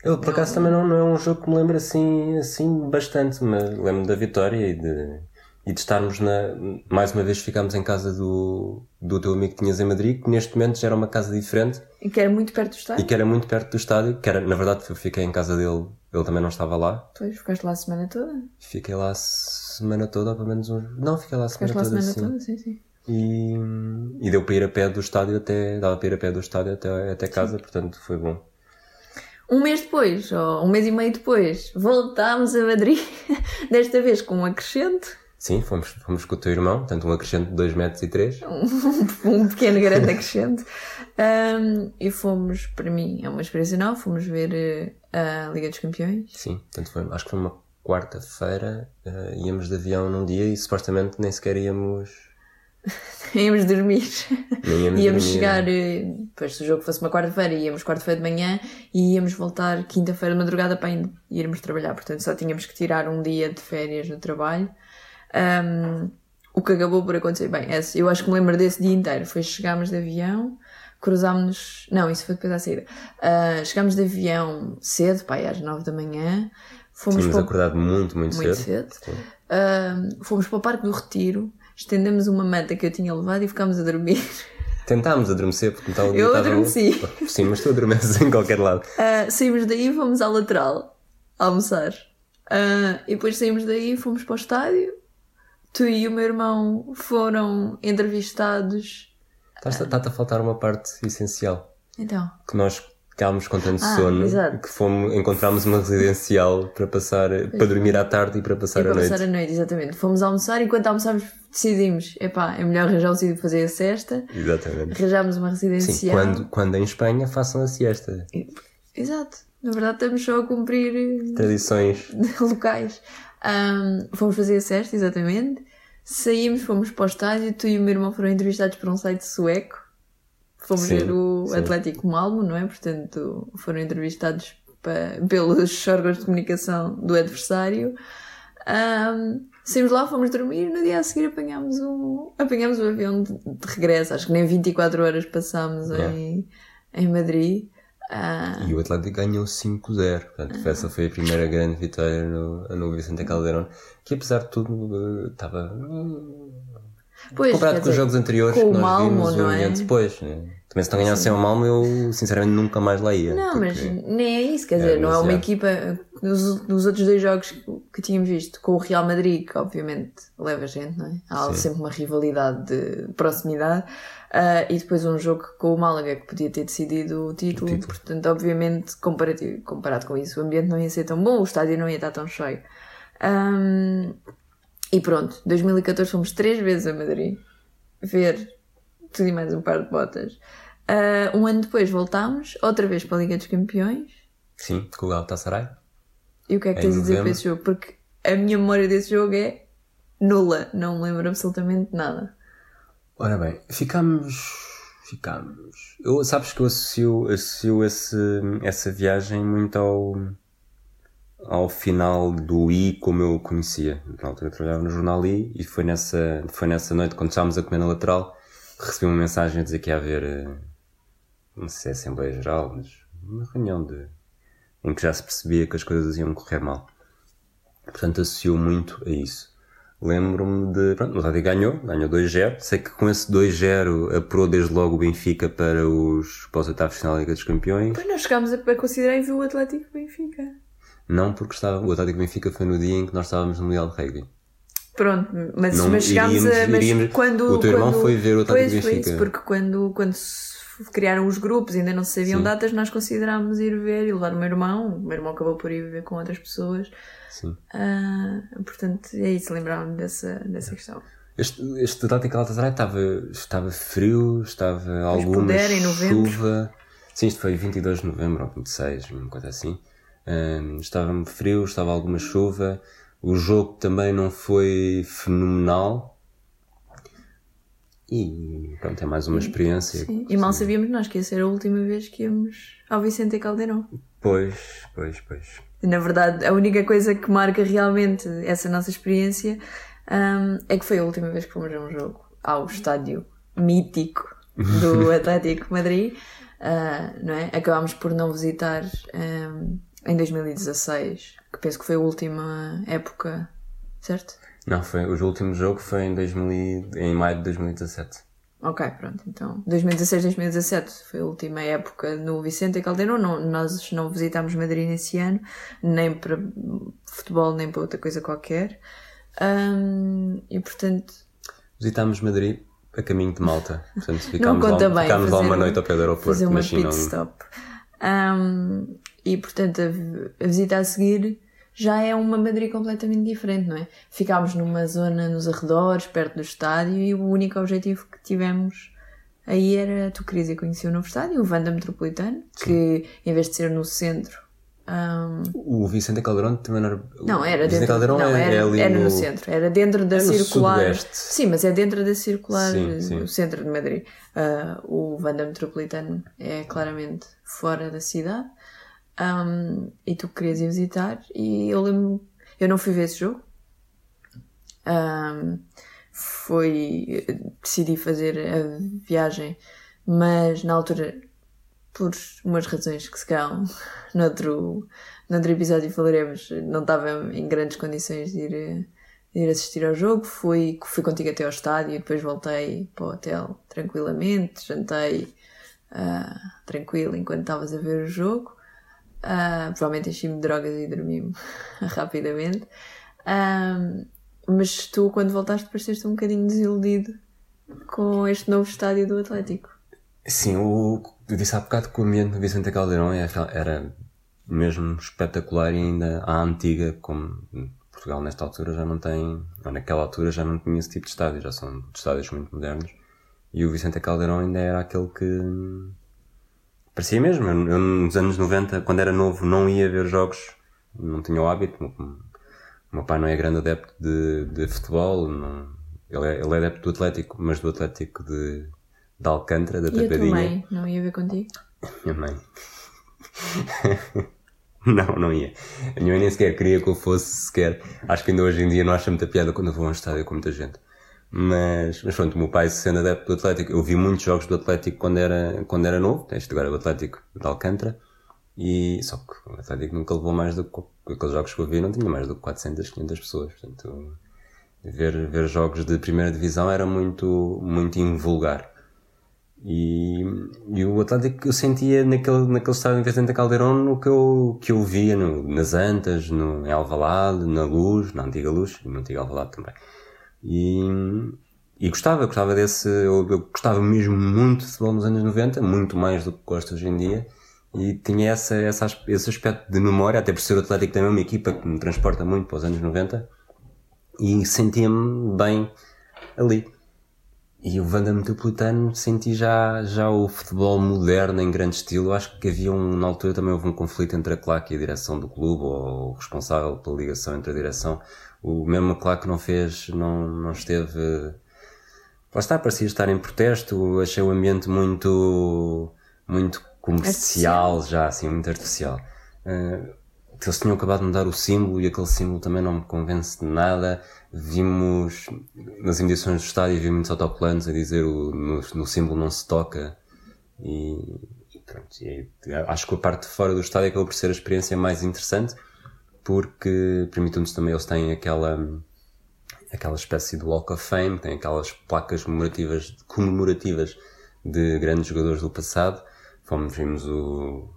Eu, por acaso, também não, não é um jogo que me lembro assim, assim bastante, mas lembro da vitória e de, e de estarmos na. Mais uma vez ficámos em casa do, do teu amigo que tinhas em Madrid, que neste momento já era uma casa diferente E que era muito perto do e estádio. que era muito perto do estádio, que era, na verdade, eu fiquei em casa dele, ele também não estava lá. Depois ficaste lá a semana toda. Fiquei lá a semana toda, ou pelo menos uns. Não, fiquei lá a semana Ficaste lá a toda. semana sim. toda, sim, sim. E, e deu para ir a pé do estádio até. Dava para ir a pé do estádio até, até casa, portanto foi bom. Um mês depois, ou um mês e meio depois, voltámos a Madrid, [laughs] desta vez com um acrescento. Sim, fomos, fomos com o teu irmão, portanto um acrescente de 2 metros e 3. [laughs] um pequeno grande acrescente. Um, e fomos, para mim, é uma experiência nova, fomos ver uh, a Liga dos Campeões. Sim, portanto foi, acho que foi uma quarta-feira, uh, íamos de avião num dia e supostamente nem sequer íamos. [laughs] íamos dormir. Nem íamos, íamos dormir. chegar, eh, depois se o jogo fosse uma quarta-feira, íamos quarta-feira de manhã e íamos voltar quinta-feira de madrugada para irmos trabalhar. Portanto, só tínhamos que tirar um dia de férias no trabalho. Um, o que acabou por acontecer, bem, esse, eu acho que me lembro desse dia inteiro. Foi chegámos de avião, cruzámos. Não, isso foi depois da saída. Uh, chegámos de avião cedo, pai, às nove da manhã. Fomos Tínhamos para acordado muito, muito, muito cedo. cedo. Uh, fomos para o Parque do Retiro, estendemos uma manta que eu tinha levado e ficámos a dormir. Tentámos adormecer porque dia Eu estava- adormeci. Sim, mas tu adormeces em qualquer lado. Uh, saímos daí e fomos à lateral almoçar. Uh, e depois saímos daí e fomos para o estádio. Tu e o meu irmão foram entrevistados. Está-te a faltar uma parte essencial. Então, Que nós ficámos com tanto Ah, sono exato. que fomos, encontramos uma residencial para passar, para dormir à tarde e para passar e a para noite. passar a noite, exatamente. Fomos almoçar e enquanto almoçámos decidimos: epá, é melhor arranjar um sítio para fazer a cesta. Exatamente. Arranjámos uma Sim, residencial. quando, quando em Espanha façam a siesta. Exato. Na verdade, estamos só a cumprir eh, Tradições. [laughs] locais. Ahm, fomos fazer a cesta, exatamente. Saímos, fomos para o estádio. Tu e o meu irmão foram entrevistados por um site sueco. Fomos Sim, ver o sim. Atlético Malmo, não é? Portanto, foram entrevistados pa- pelos [laughs] órgãos de comunicação do adversário. Ahm, saímos lá, fomos dormir e no dia a seguir apanhámos o, apanhámos o avião de, de regresso. Acho que nem 24 horas passámos Yeah. em, em Madrid. Ah, E o Atlético ganhou 5-0. Portanto, essa foi a primeira grande vitória no, no Vicente Caldeirão. Que apesar de tudo, eh, estava. hum, pois, Comparado com os dizer, jogos anteriores que nós Malmo, vimos não é? depois. né? Também se não ganhassem o Malmo, eu sinceramente nunca mais lá ia. Não, mas nem é isso, quer É dizer, não é uma demasiado. equipa. Nos, nos outros dois jogos que, que tínhamos visto, com o Real Madrid, que obviamente leva gente, não é? Há Sim. sempre uma rivalidade de proximidade, ah, e depois um jogo com o Málaga que podia ter decidido o título, O título. portanto, obviamente, comparativo, comparado com isso, o ambiente não ia ser tão bom, o estádio não ia estar tão cheio. Ahm, e pronto, 2014 fomos três vezes a Madrid ver tudo e mais um par de botas. Ah, um ano depois voltámos, outra vez para a Liga dos Campeões. Sim, com o Galatasaray. E o que é que Em tens a dizer para esse jogo? Porque a minha memória desse jogo é nula, não me lembro absolutamente nada. Ora bem, ficámos. Ficámos. Eu, sabes que eu associo, associo esse, essa viagem muito ao. ao final do I como eu conhecia. Na altura eu trabalhava no jornal I e foi nessa, foi nessa noite, quando estávamos a comer na lateral, recebi uma mensagem a dizer que ia haver. eh, não sei se é Assembleia Geral, mas uma reunião de, em que já se percebia que as coisas iam correr mal. Portanto, associou muito a isso. Lembro-me de. Pronto, o Atlético ganhou, ganhou 2-0. Sei que com esse 2-0 apurou desde logo o Benfica para os, para os oitavos de final da Liga dos Campeões. Depois nós chegámos a, a considerar e ver o Atlético Benfica. Não porque estava, o Atlético Benfica foi no dia em que nós estávamos no Mundial de Rugby. Pronto, mas, Não, mas chegámos a. iríamos- Mas iríamos- quando. o teu irmão quando- foi ver o Atlético pois, foi Benfica. isso, porque quando, quando se criaram os grupos e ainda não se sabiam Sim. datas, nós considerámos ir ver e levar o meu irmão. O meu irmão acabou por ir ver com outras pessoas. Sim. Ah, portanto, é isso, lembrava-me dessa, dessa questão. Este, este Atlético Galatasaray estava, estava frio, estava alguma chuva. Sim, isto foi 22 de novembro ou 26, uma coisa assim. Ahm, estava frio, estava alguma chuva. O jogo também não foi fenomenal. E pronto, é mais uma experiência. Sim, E mal sabíamos nós que ia ser a última vez que íamos ao Vicente Caldeirão. Pois, pois, pois. Na verdade, a única coisa que marca realmente essa nossa experiência hum, é que foi a última vez que fomos a um jogo ao estádio mítico do [laughs] Atlético Madrid, ah, não é? Acabámos por não visitar hum, em 2016, que penso que foi a última época, certo? Não, foi, o último jogo foi em, 2000, e- em maio de 2017. Ok, pronto. Então, 2016, 2017 foi a última época no Vicente Caldeirão. Não, nós não visitámos Madrid nesse ano, nem para futebol, nem para outra coisa qualquer. Ahm, e portanto, Visitámos Madrid a caminho de Malta. Portanto, ficámos, conta lá, bem ficámos lá uma um- noite ao pé do aeroporto. fazer uma pit não- stop. Ahm, e portanto, a, a visita a seguir já é uma Madrid completamente diferente, não é? Ficámos numa zona nos arredores, perto do estádio, e o único objetivo que tivemos aí era, tu querias ir conhecer o novo estádio, o Vanda Metropolitano, que em vez de ser no centro, um, O Vicente Caldeirão também não era. não, era Vicente dentro, Caldeirão não, é, era, é era no... no centro, era dentro da É no circular. Sim, mas é dentro da circular, Sim, sim. o centro de Madrid. Ah, o Vanda Metropolitano é claramente fora da cidade. Um, e tu querias ir visitar, e eu lembro, eu não fui ver esse jogo. Um, foi, decidi fazer a viagem, mas na altura, por umas razões que se calhar [laughs] noutro, noutro episódio falaremos, não estava em grandes condições de ir, de ir assistir ao jogo. Fui, fui contigo até ao estádio e depois voltei para o hotel tranquilamente, jantei ah, tranquilo enquanto estavas a ver o jogo. Ah, provavelmente enchi-me de drogas e dormi [laughs] rapidamente. Ah, mas tu, quando voltaste, pareceste um bocadinho desiludido com este novo estádio do Atlético. Sim, o, eu disse há bocado que o ambiente do Vicente Caldeirão era, era mesmo espetacular e ainda à antiga, como Portugal nesta altura já não tem, ou naquela altura já não tinha esse tipo de estádio, já são estádios muito modernos. E o Vicente Caldeirão ainda era aquele que parecia mesmo. Eu, eu, nos anos 90, quando era novo, não ia ver jogos, não tinha o hábito. O meu pai não é grande adepto de, de futebol, não- ele, é, ele é adepto do Atlético, mas do Atlético de, de Alcântara, da E a Tapadinha. mãe? Não ia ver contigo? Minha mãe. [laughs] não, não ia. A minha mãe nem sequer queria que eu fosse sequer. Acho que ainda hoje em dia não acha muita piada quando eu vou a um estádio com muita gente. Mas, mas pronto, o meu pai sendo adepto do Atlético, eu vi muitos jogos do Atlético quando era, quando era novo, este agora é o Atlético de Alcântara, e só que o Atlético nunca levou mais do que aqueles jogos que eu vi, não tinha mais do que 400, 500 pessoas, portanto, ver, ver jogos de primeira divisão era muito, muito invulgar. E, e o Atlético eu sentia naquele, naquele estádio em Vicente Caldeirão no que eu, que eu via no, nas Antas, no, em Alvalade, na Luz, na antiga Luz, e na antiga Alvalade também. E, e gostava, gostava desse, eu, eu gostava mesmo muito de futebol nos anos 90, muito mais do que gosto hoje em dia, e tinha essa, essa, esse aspecto de memória, até por ser o Atlético também uma equipa que me transporta muito para os anos 90, e sentia-me bem ali. E o Vanda Metropolitano senti já, já o futebol moderno em grande estilo. Acho que havia um, na altura também houve um conflito entre a claque e a direção do clube, ou o responsável pela ligação entre a direção. O mesmo a claque não fez, não, não esteve. Lá está, parecia estar em protesto. Achei o ambiente muito, muito comercial, já assim, muito artificial. Eh, eles tinham acabado de mudar o símbolo e aquele símbolo também não me convence de nada. Vimos nas emissões do estádio, vi muitos autocolantes a dizer o, no, no símbolo não se toca. E, e pronto, e acho que a parte de fora do estádio acabou por ser a experiência mais interessante porque permite-nos também, eles têm aquela, aquela espécie de Walk of Fame, têm aquelas placas comemorativas, comemorativas de grandes jogadores do passado. Fomos, vimos o,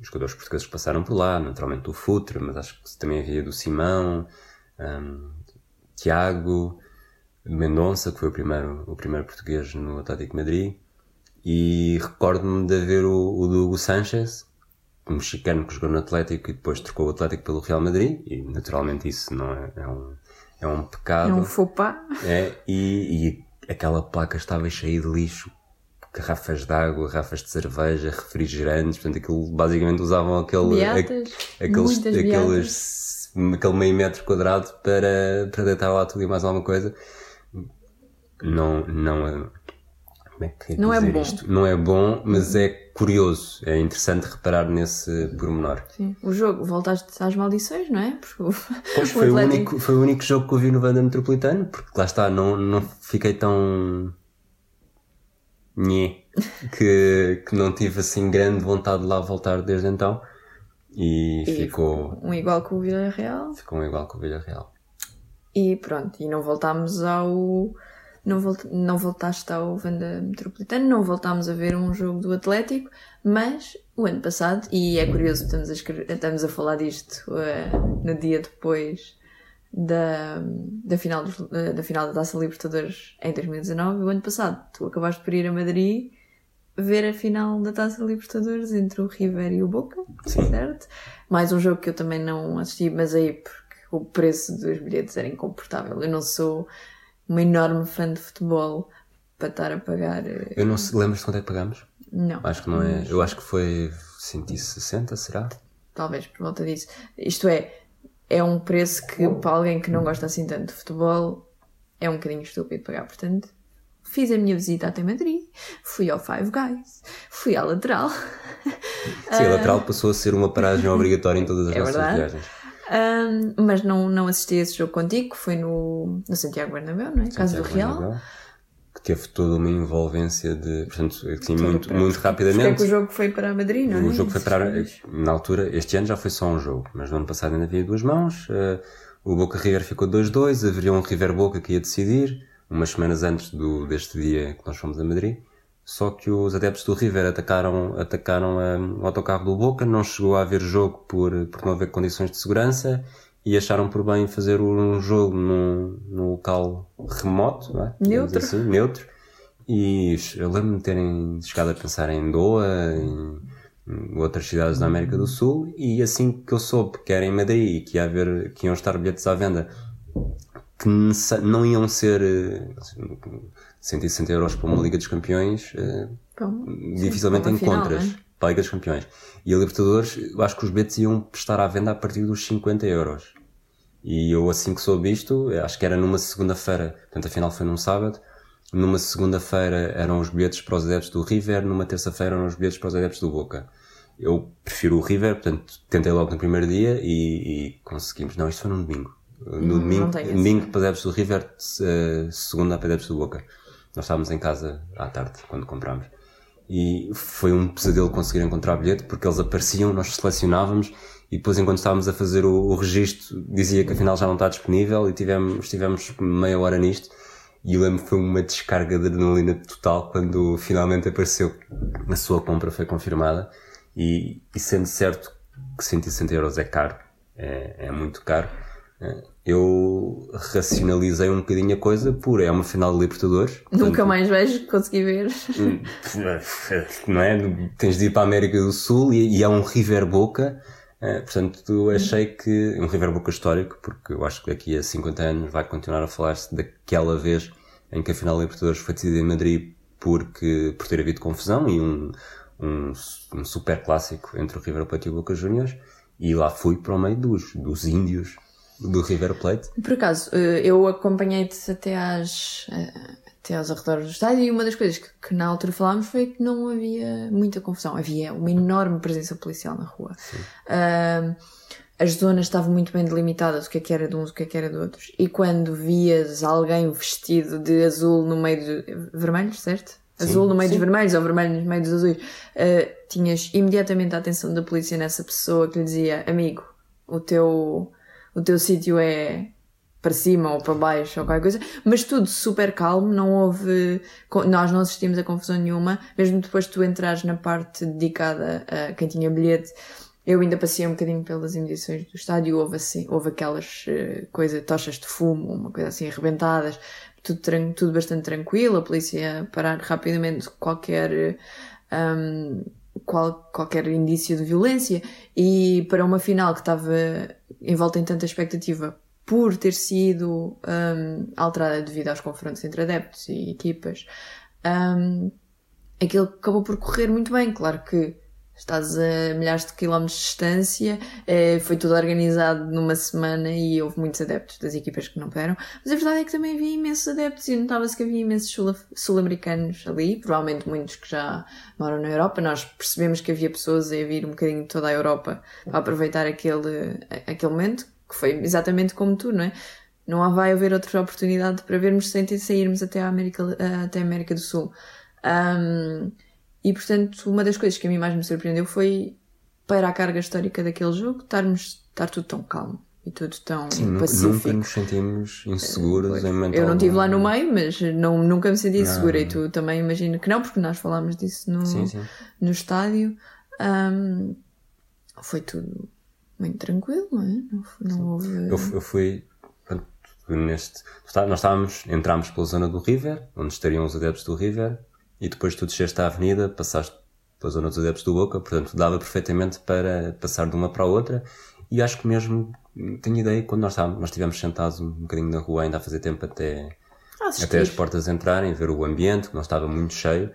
os jogadores portugueses que passaram por lá, naturalmente o Futre, mas acho que também havia do Simão, hum, Tiago, Mendonça, que foi o primeiro, o primeiro português no Atlético Madrid, e recordo-me de ver o, o do Hugo Sanchez, um mexicano que jogou no Atlético e depois trocou o Atlético pelo Real Madrid, e naturalmente isso não é, é um, é um pecado. É um faux pas. É, e, e aquela placa estava cheia de lixo, garrafas de água, garrafas de cerveja, refrigerantes, portanto aquilo basicamente usavam aquele, Beatas, a- aqueles, aqueles, aquele meio metro quadrado para, para deitar lá tudo e mais alguma coisa. Não, não é, como é que é Não é bom. isto? Não é bom, mas é curioso, é interessante reparar nesse pormenor. Sim. O jogo, voltaste às maldições, não é? Porque o, Pois [laughs] foi o, Atlético- único, foi o único jogo que eu vi no Vanda Metropolitano, porque lá está, não, não fiquei tão. Nhé, que, que não tive assim grande vontade de lá voltar desde então. E, E ficou, Um igual com o Vila Real. ficou um igual com o Villarreal. E pronto, e não voltámos ao. Não, volt... não voltaste ao Vanda Metropolitano, não voltámos a ver um jogo do Atlético, mas o ano passado, e é curioso, estamos a, escrever- estamos a falar disto eh, no dia depois da, da, final eh, da final da Taça Libertadores em 2019, o ano passado tu acabaste por ir a Madrid ver a final da Taça Libertadores entre o River e o Boca, Sim. certo? Mais um jogo que eu também não assisti, mas aí porque o preço dos bilhetes era incomportável. Eu não sou uma enorme fã de futebol para estar a pagar. Eh, eu não sei, lembras de quanto é que pagamos? Não. Acho que não é. Eu acho que foi 160, será? Talvez por volta disso. Isto é, é um preço que para alguém que não gosta assim tanto de futebol é um bocadinho estúpido pagar. Portanto, fiz a minha visita até Madrid, fui ao Five Guys, fui à lateral. Sim, a lateral passou a ser uma paragem obrigatória em todas as é nossas verdade. viagens. Um, mas não, não assisti a esse jogo contigo, foi no, no Santiago Bernabéu, não é? Caso do Real. Bernabéu que teve toda uma envolvência de, portanto, assim, muito, muito rapidamente. Porque é que o jogo foi para Madrid, não é? O jogo foi para, na altura, este ano já foi só um jogo, mas no ano passado ainda havia duas mãos, uh, o Boca River ficou 2-2, haveria um River Boca que ia decidir, umas semanas antes do, deste dia que nós fomos a Madrid, só que os adeptos do River atacaram, atacaram um, o autocarro do Boca, não chegou a haver jogo por, por não haver condições de segurança, e acharam por bem fazer um jogo num, num local remoto, é? neutro. Assim, neutro. E eu lembro-me de terem chegado a pensar em Doha, em, em outras cidades da América do Sul, e assim que eu soube que era em Madrid e que, ia haver, que iam estar bilhetes à venda que não iam ser 160 euros para uma Liga dos Campeões, eh, Bom, dificilmente sim, encontras. Final, para a Liga dos Campeões. E a Libertadores, eu acho que os bilhetes iam estar à venda a partir dos 50 euros. E eu, assim que soube isto, acho que era numa segunda-feira, portanto a final foi num sábado, numa segunda-feira eram os bilhetes para os adeptos do River, numa terça-feira eram os bilhetes para os adeptos do Boca. Eu prefiro o River, portanto tentei logo no primeiro dia e, e conseguimos. Não, isto foi num domingo. No domingo, domingo para adeptos do River, uh, segunda para adeptos do Boca. Nós estávamos em casa à tarde, quando comprámos. E foi um pesadelo conseguir encontrar bilhete, porque eles apareciam, nós selecionávamos e depois enquanto estávamos a fazer o, o registro dizia que afinal já não está disponível e tivemos, tivemos meia hora nisto e lembro que foi uma descarga de adrenalina total quando finalmente apareceu a sua compra foi confirmada e, e sendo certo que 160 euros é caro, é, é muito caro, eu racionalizei um bocadinho a coisa por é uma final de Libertadores. Nunca mais vejo, consegui ver. [laughs] Não é? Tens de ir para a América do Sul e, e é um River Boca Uh, portanto, achei que um River Boca histórico, porque eu acho que daqui a 50 anos vai continuar a falar-se daquela vez em que a final da Libertadores foi decidida em Madrid porque, por ter havido confusão e um, um, um super clássico entre o River Plate e o Boca Juniors, e lá fui para o meio dos, dos índios do River Plate. Por acaso, eh, eu acompanhei-te até às, eh, até aos arredores do estádio e uma das coisas que, que, na altura falámos foi que não havia muita confusão. Havia uma enorme presença policial na rua. Uh, as zonas estavam muito bem delimitadas, o que é que era de uns, o que é que era de outros. E quando vias alguém vestido de azul no meio de vermelhos, certo? Sim, azul no meio sim. dos vermelhos ou vermelho no meio dos azuis, uh, tinhas imediatamente a atenção da polícia nessa pessoa que lhe dizia, amigo, o teu, o teu sítio é para cima ou para baixo ou qualquer coisa, mas tudo super calmo, não houve, nós não assistimos a confusão nenhuma, mesmo depois de tu entrares na parte dedicada a quem tinha bilhete, eu ainda passei um bocadinho pelas imediações do estádio, houve assim, houve aquelas uh, coisas, tochas de fumo, uma coisa assim arrebentadas, tudo, tudo bastante tranquilo, a polícia parar rapidamente qualquer, um, qual, qualquer indício de violência. E para uma final que estava envolta em tanta expectativa por ter sido um, alterada devido aos confrontos entre adeptos e equipas, um, aquilo acabou por correr muito bem. Claro que estás a milhares de quilómetros de distância, eh, foi tudo organizado numa semana e houve muitos adeptos das equipas que não puderam, mas a verdade é que também havia imensos adeptos e notava-se que havia imensos sul-americanos ali, provavelmente muitos que já moram na Europa. Nós percebemos que havia pessoas a vir um bocadinho de toda a Europa para aproveitar aquele, aquele momento que foi exatamente como tu, não é? Não vai haver outra oportunidade para vermos sem sairmos até a América, até a América do Sul. Um, e portanto, uma das coisas que a mim mais me surpreendeu foi para a carga histórica daquele jogo estarmos, estar tudo tão calmo e tudo tão Sim, pacífico. Nunca nos sentimos inseguros em momento Eu não estive lá no meio, mas não, nunca me senti insegura e tu também imagino que não, porque nós falámos disso no, sim, sim. no estádio. Um, foi tudo muito tranquilo, não é? Não, não houve. Eu, eu fui. neste, nós estávamos, entramos pela zona do River, onde estariam os adeptos do River, e depois tu desceste a avenida, passaste pela zona dos adeptos do Boca, portanto dava perfeitamente para passar de uma para a outra. E acho que mesmo, tenho ideia, quando nós, estávamos, nós estivemos sentados um bocadinho na rua ainda a fazer tempo até, até as portas entrarem, ver o ambiente, que não estava muito cheio,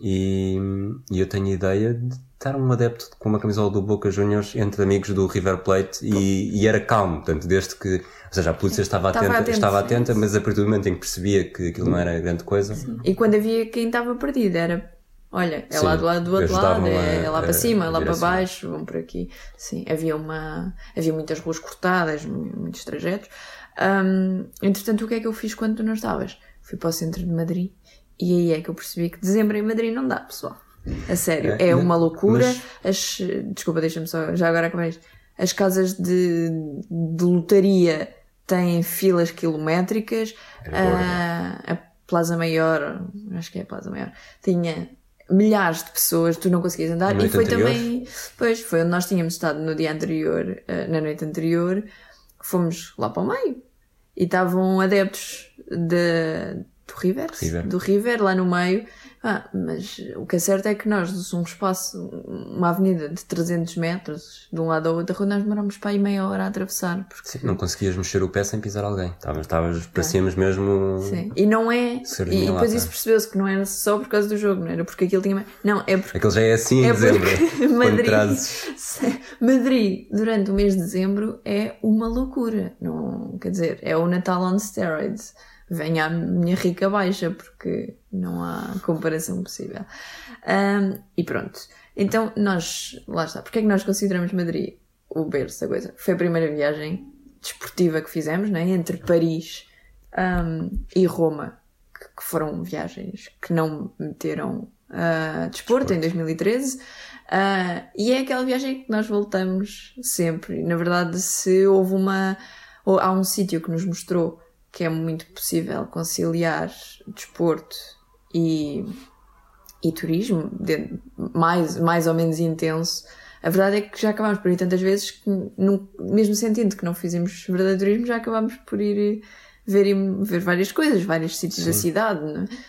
e, e eu tenho ideia de estar um adepto com uma camisola do Boca Juniors entre amigos do River Plate e, e era calmo, portanto, desde que, ou seja, a polícia estava, Estava atenta, atento, estava sim. atenta, mas a partir do momento em que percebia que aquilo não era grande coisa, E quando havia quem estava perdido, era olha, é Sim, lá do lado do outro lado, é, é lá para cima, é lá para baixo, vão por aqui. Sim, havia uma. Havia muitas ruas cortadas, mu- muitos trajetos. Hum, entretanto, o que é que eu fiz quando tu não estavas? Fui para o centro de Madrid e aí é que eu percebi que dezembro em Madrid não dá, pessoal. A sério, É, é, uma loucura. mas- As, desculpa, deixa-me só, já agora acabar isto. As casas de, de lotaria têm filas quilométricas. Gorda. Ah, a Plaza Maior, acho que é a Plaza Maior, tinha milhares de pessoas, tu não conseguias andar. E foi anterior? também, pois, foi onde nós tínhamos estado no dia anterior, ah, na noite anterior, fomos lá para o meio e estavam adeptos de, do River, River. do River lá no meio. Ah, mas o que é certo é que nós, um espaço, uma avenida de 300 metros, de um lado ao outro, nós demoramos para aí meia hora a atravessar. Porque, sim, não conseguias mexer o pé sem pisar alguém. Estavas, estavas parecíamos mesmo. Sim. E não é. E lá, depois tá. isso percebeu-se que não era só por causa do jogo, não era porque aquilo tinha. Não, é porque. Aquele já é assim em É dezembro. [laughs] Madrid, trazes. [laughs] Madrid, durante o mês de dezembro, é uma loucura. Não, quer dizer, é o Natal on steroids. Venha a minha rica baixa, porque não há comparação possível. Ahm, e pronto. Então, nós, lá está. Porque é que nós consideramos Madrid o berço da coisa? Foi a primeira viagem desportiva que fizemos, né? Entre Paris ahm, e Roma, que, que foram viagens que não meteram ah, desporto em 2013. Ah, e é aquela viagem que nós voltamos sempre. Na verdade, se houve uma. Ou há um sítio que nos mostrou que é muito possível conciliar desporto e, e turismo, de- mais, mais ou menos intenso. A verdade é que já acabámos por ir tantas vezes que, num- mesmo sentindo que não fizemos verdadeiro turismo, já acabámos por ir ver, ver várias coisas, vários sítios da cidade.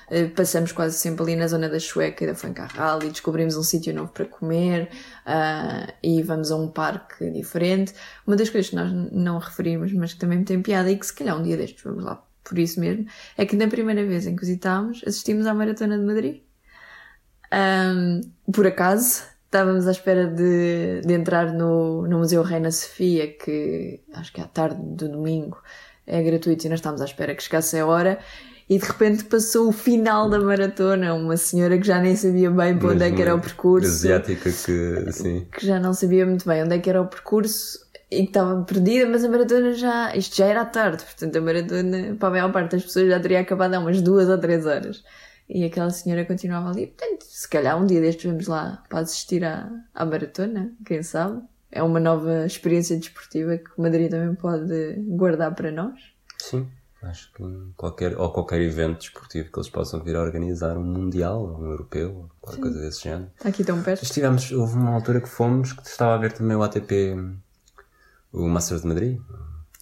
é? Eh, Passamos quase sempre ali na zona da Chueca e da Fuencarral e descobrimos um sítio novo para comer ah, e vamos a um parque diferente. Uma das coisas que nós não referimos, mas que também me tem piada e que se calhar um dia destes vamos lá por isso mesmo, é que na primeira vez em que visitámos, assistimos à Maratona de Madrid. Ahm, por acaso, estávamos à espera de, de entrar no, no Museu Reina Sofia, que acho que é à tarde do domingo é gratuito, e nós estávamos à espera que chegasse a hora. E de repente passou o final da maratona, uma senhora que já nem sabia bem para onde é que era o percurso Asiática que, assim. que já não sabia muito bem onde é que era o percurso e que estava perdida, mas a maratona já. Isto já era à tarde, portanto a maratona, para a maior parte das pessoas, já teria acabado há umas duas ou três horas. E aquela senhora continuava ali. Portanto, se calhar um dia destes vamos lá para assistir à, à maratona, quem sabe? É uma nova experiência desportiva que o Madrid também pode guardar para nós. Sim. Acho que qualquer, ou qualquer evento desportivo que eles possam vir a organizar, um mundial, ou um europeu, qualquer coisa desse género. Está aqui tão perto. Estivemos, houve uma altura que fomos que estava a ver também o ATP, o Masters de Madrid,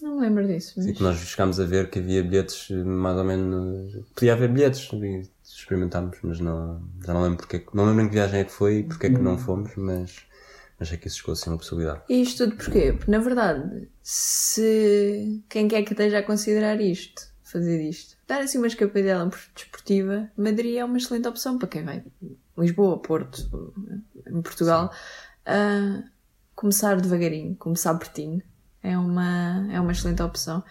Não lembro disso. e Mas... que nós chegámos a ver que havia bilhetes mais ou menos. Podia haver bilhetes e experimentámos, mas não, já não lembro porque é não lembro em que viagem é que foi e porque é que não fomos, mas, mas é que isso chegou a ser uma possibilidade. E isto tudo porquê? Porque, na verdade, se quem quer que esteja a considerar isto, fazer isto, dar assim uma escapadela desportiva, Madrid é uma excelente opção para quem vai Lisboa, Porto, em Portugal, a começar devagarinho, começar pertinho. É uma, é uma excelente opção.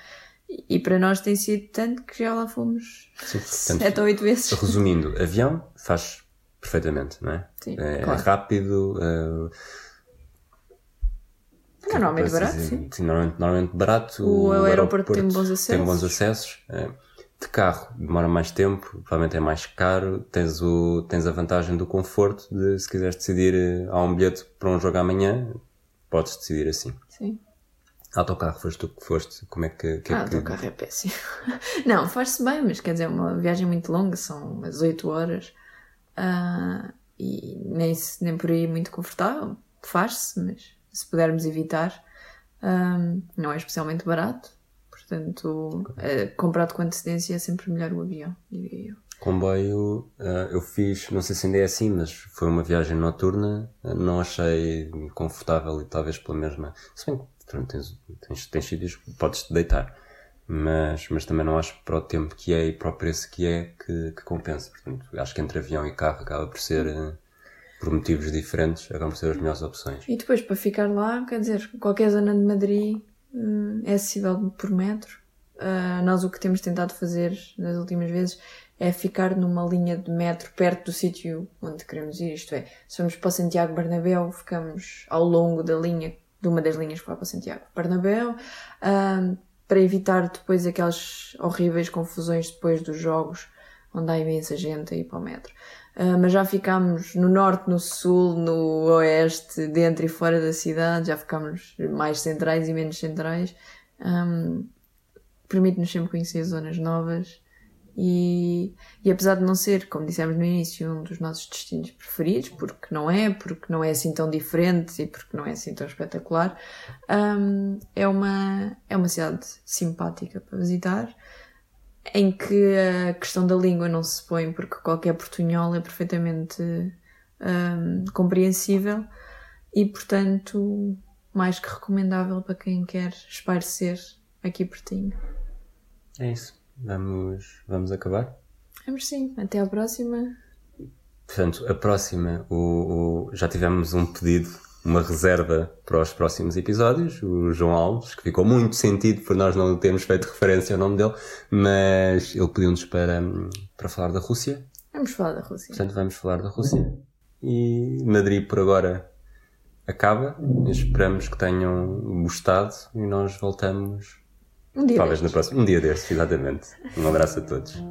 E, para nós tem sido tanto que já lá fomos Sim, portanto, sete ou oito vezes. Resumindo, avião faz perfeitamente, não é? Sim, é claro. rápido. eh, É normalmente barato, sim. sim, normalmente, normalmente barato. O aeroporto tem bons acessos. Tem bons acessos. é. De carro demora mais tempo, provavelmente é mais caro. Tens, o, tens a vantagem do conforto de se quiseres decidir eh, há um bilhete para um jogo amanhã, podes decidir assim. Sim. Autocarro, foste tu que foste, como é que, que, é Ah, o que teu carro é péssimo. [laughs] Não, faz-se bem, mas quer dizer, é uma viagem muito longa, são umas 8 horas. Ah, e nem, nem por aí muito confortável. Faz-se, mas se pudermos evitar, ah, não é especialmente barato. Portanto, eh, comprado com antecedência é sempre melhor o avião, diria eu. Comboio, uh, eu fiz, não sei se ainda é assim, mas foi uma viagem noturna, uh, não achei confortável e talvez pela mesma. Se bem que tens, tens, tens sítios que podes te deitar, mas, mas também não acho para o tempo que é e para o preço que é que, que compensa. Portanto, acho que entre avião e carro acaba por ser, uh, por motivos diferentes, acabam por ser as melhores opções. E depois, para ficar lá, quer dizer, qualquer zona de Madrid hum, é acessível por metro. nós o que temos tentado fazer nas últimas vezes é ficar numa linha de metro perto do sítio onde queremos ir. Isto é, se vamos para Santiago Bernabéu, ficamos ao longo da linha, de uma das linhas que vai para Santiago Bernabéu, um, para evitar depois aquelas horríveis confusões depois dos jogos, onde há imensa gente a ir para o metro. Uh, mas já ficámos no norte, no sul, no oeste, dentro e fora da cidade, já ficámos mais centrais e menos centrais. Um, Permite-nos sempre conhecer zonas novas e, e apesar de não ser, como dissemos no início, um dos nossos destinos preferidos, porque não é, porque não é assim tão diferente e porque não é assim tão espetacular, um, é, uma, é uma cidade simpática para visitar, em que a questão da língua não se põe, porque qualquer portunhol é perfeitamente um, compreensível e, portanto, mais que recomendável para quem quer espairecer aqui pertinho. É isso. Vamos, vamos acabar? Vamos sim. Até à próxima. Portanto, a próxima, o, o, já tivemos um pedido, uma reserva para os próximos episódios, o João Alves, que ficou muito sentido por nós não termos feito [laughs] referência ao nome dele, mas ele pediu-nos para, para falar da Rússia. Vamos falar da Rússia. Portanto, vamos falar da Rússia. E Madrid por agora acaba. Esperamos que tenham gostado e nós voltamos um dia Talvez destes. no próximo. Um dia destes, exatamente. Um abraço a todos.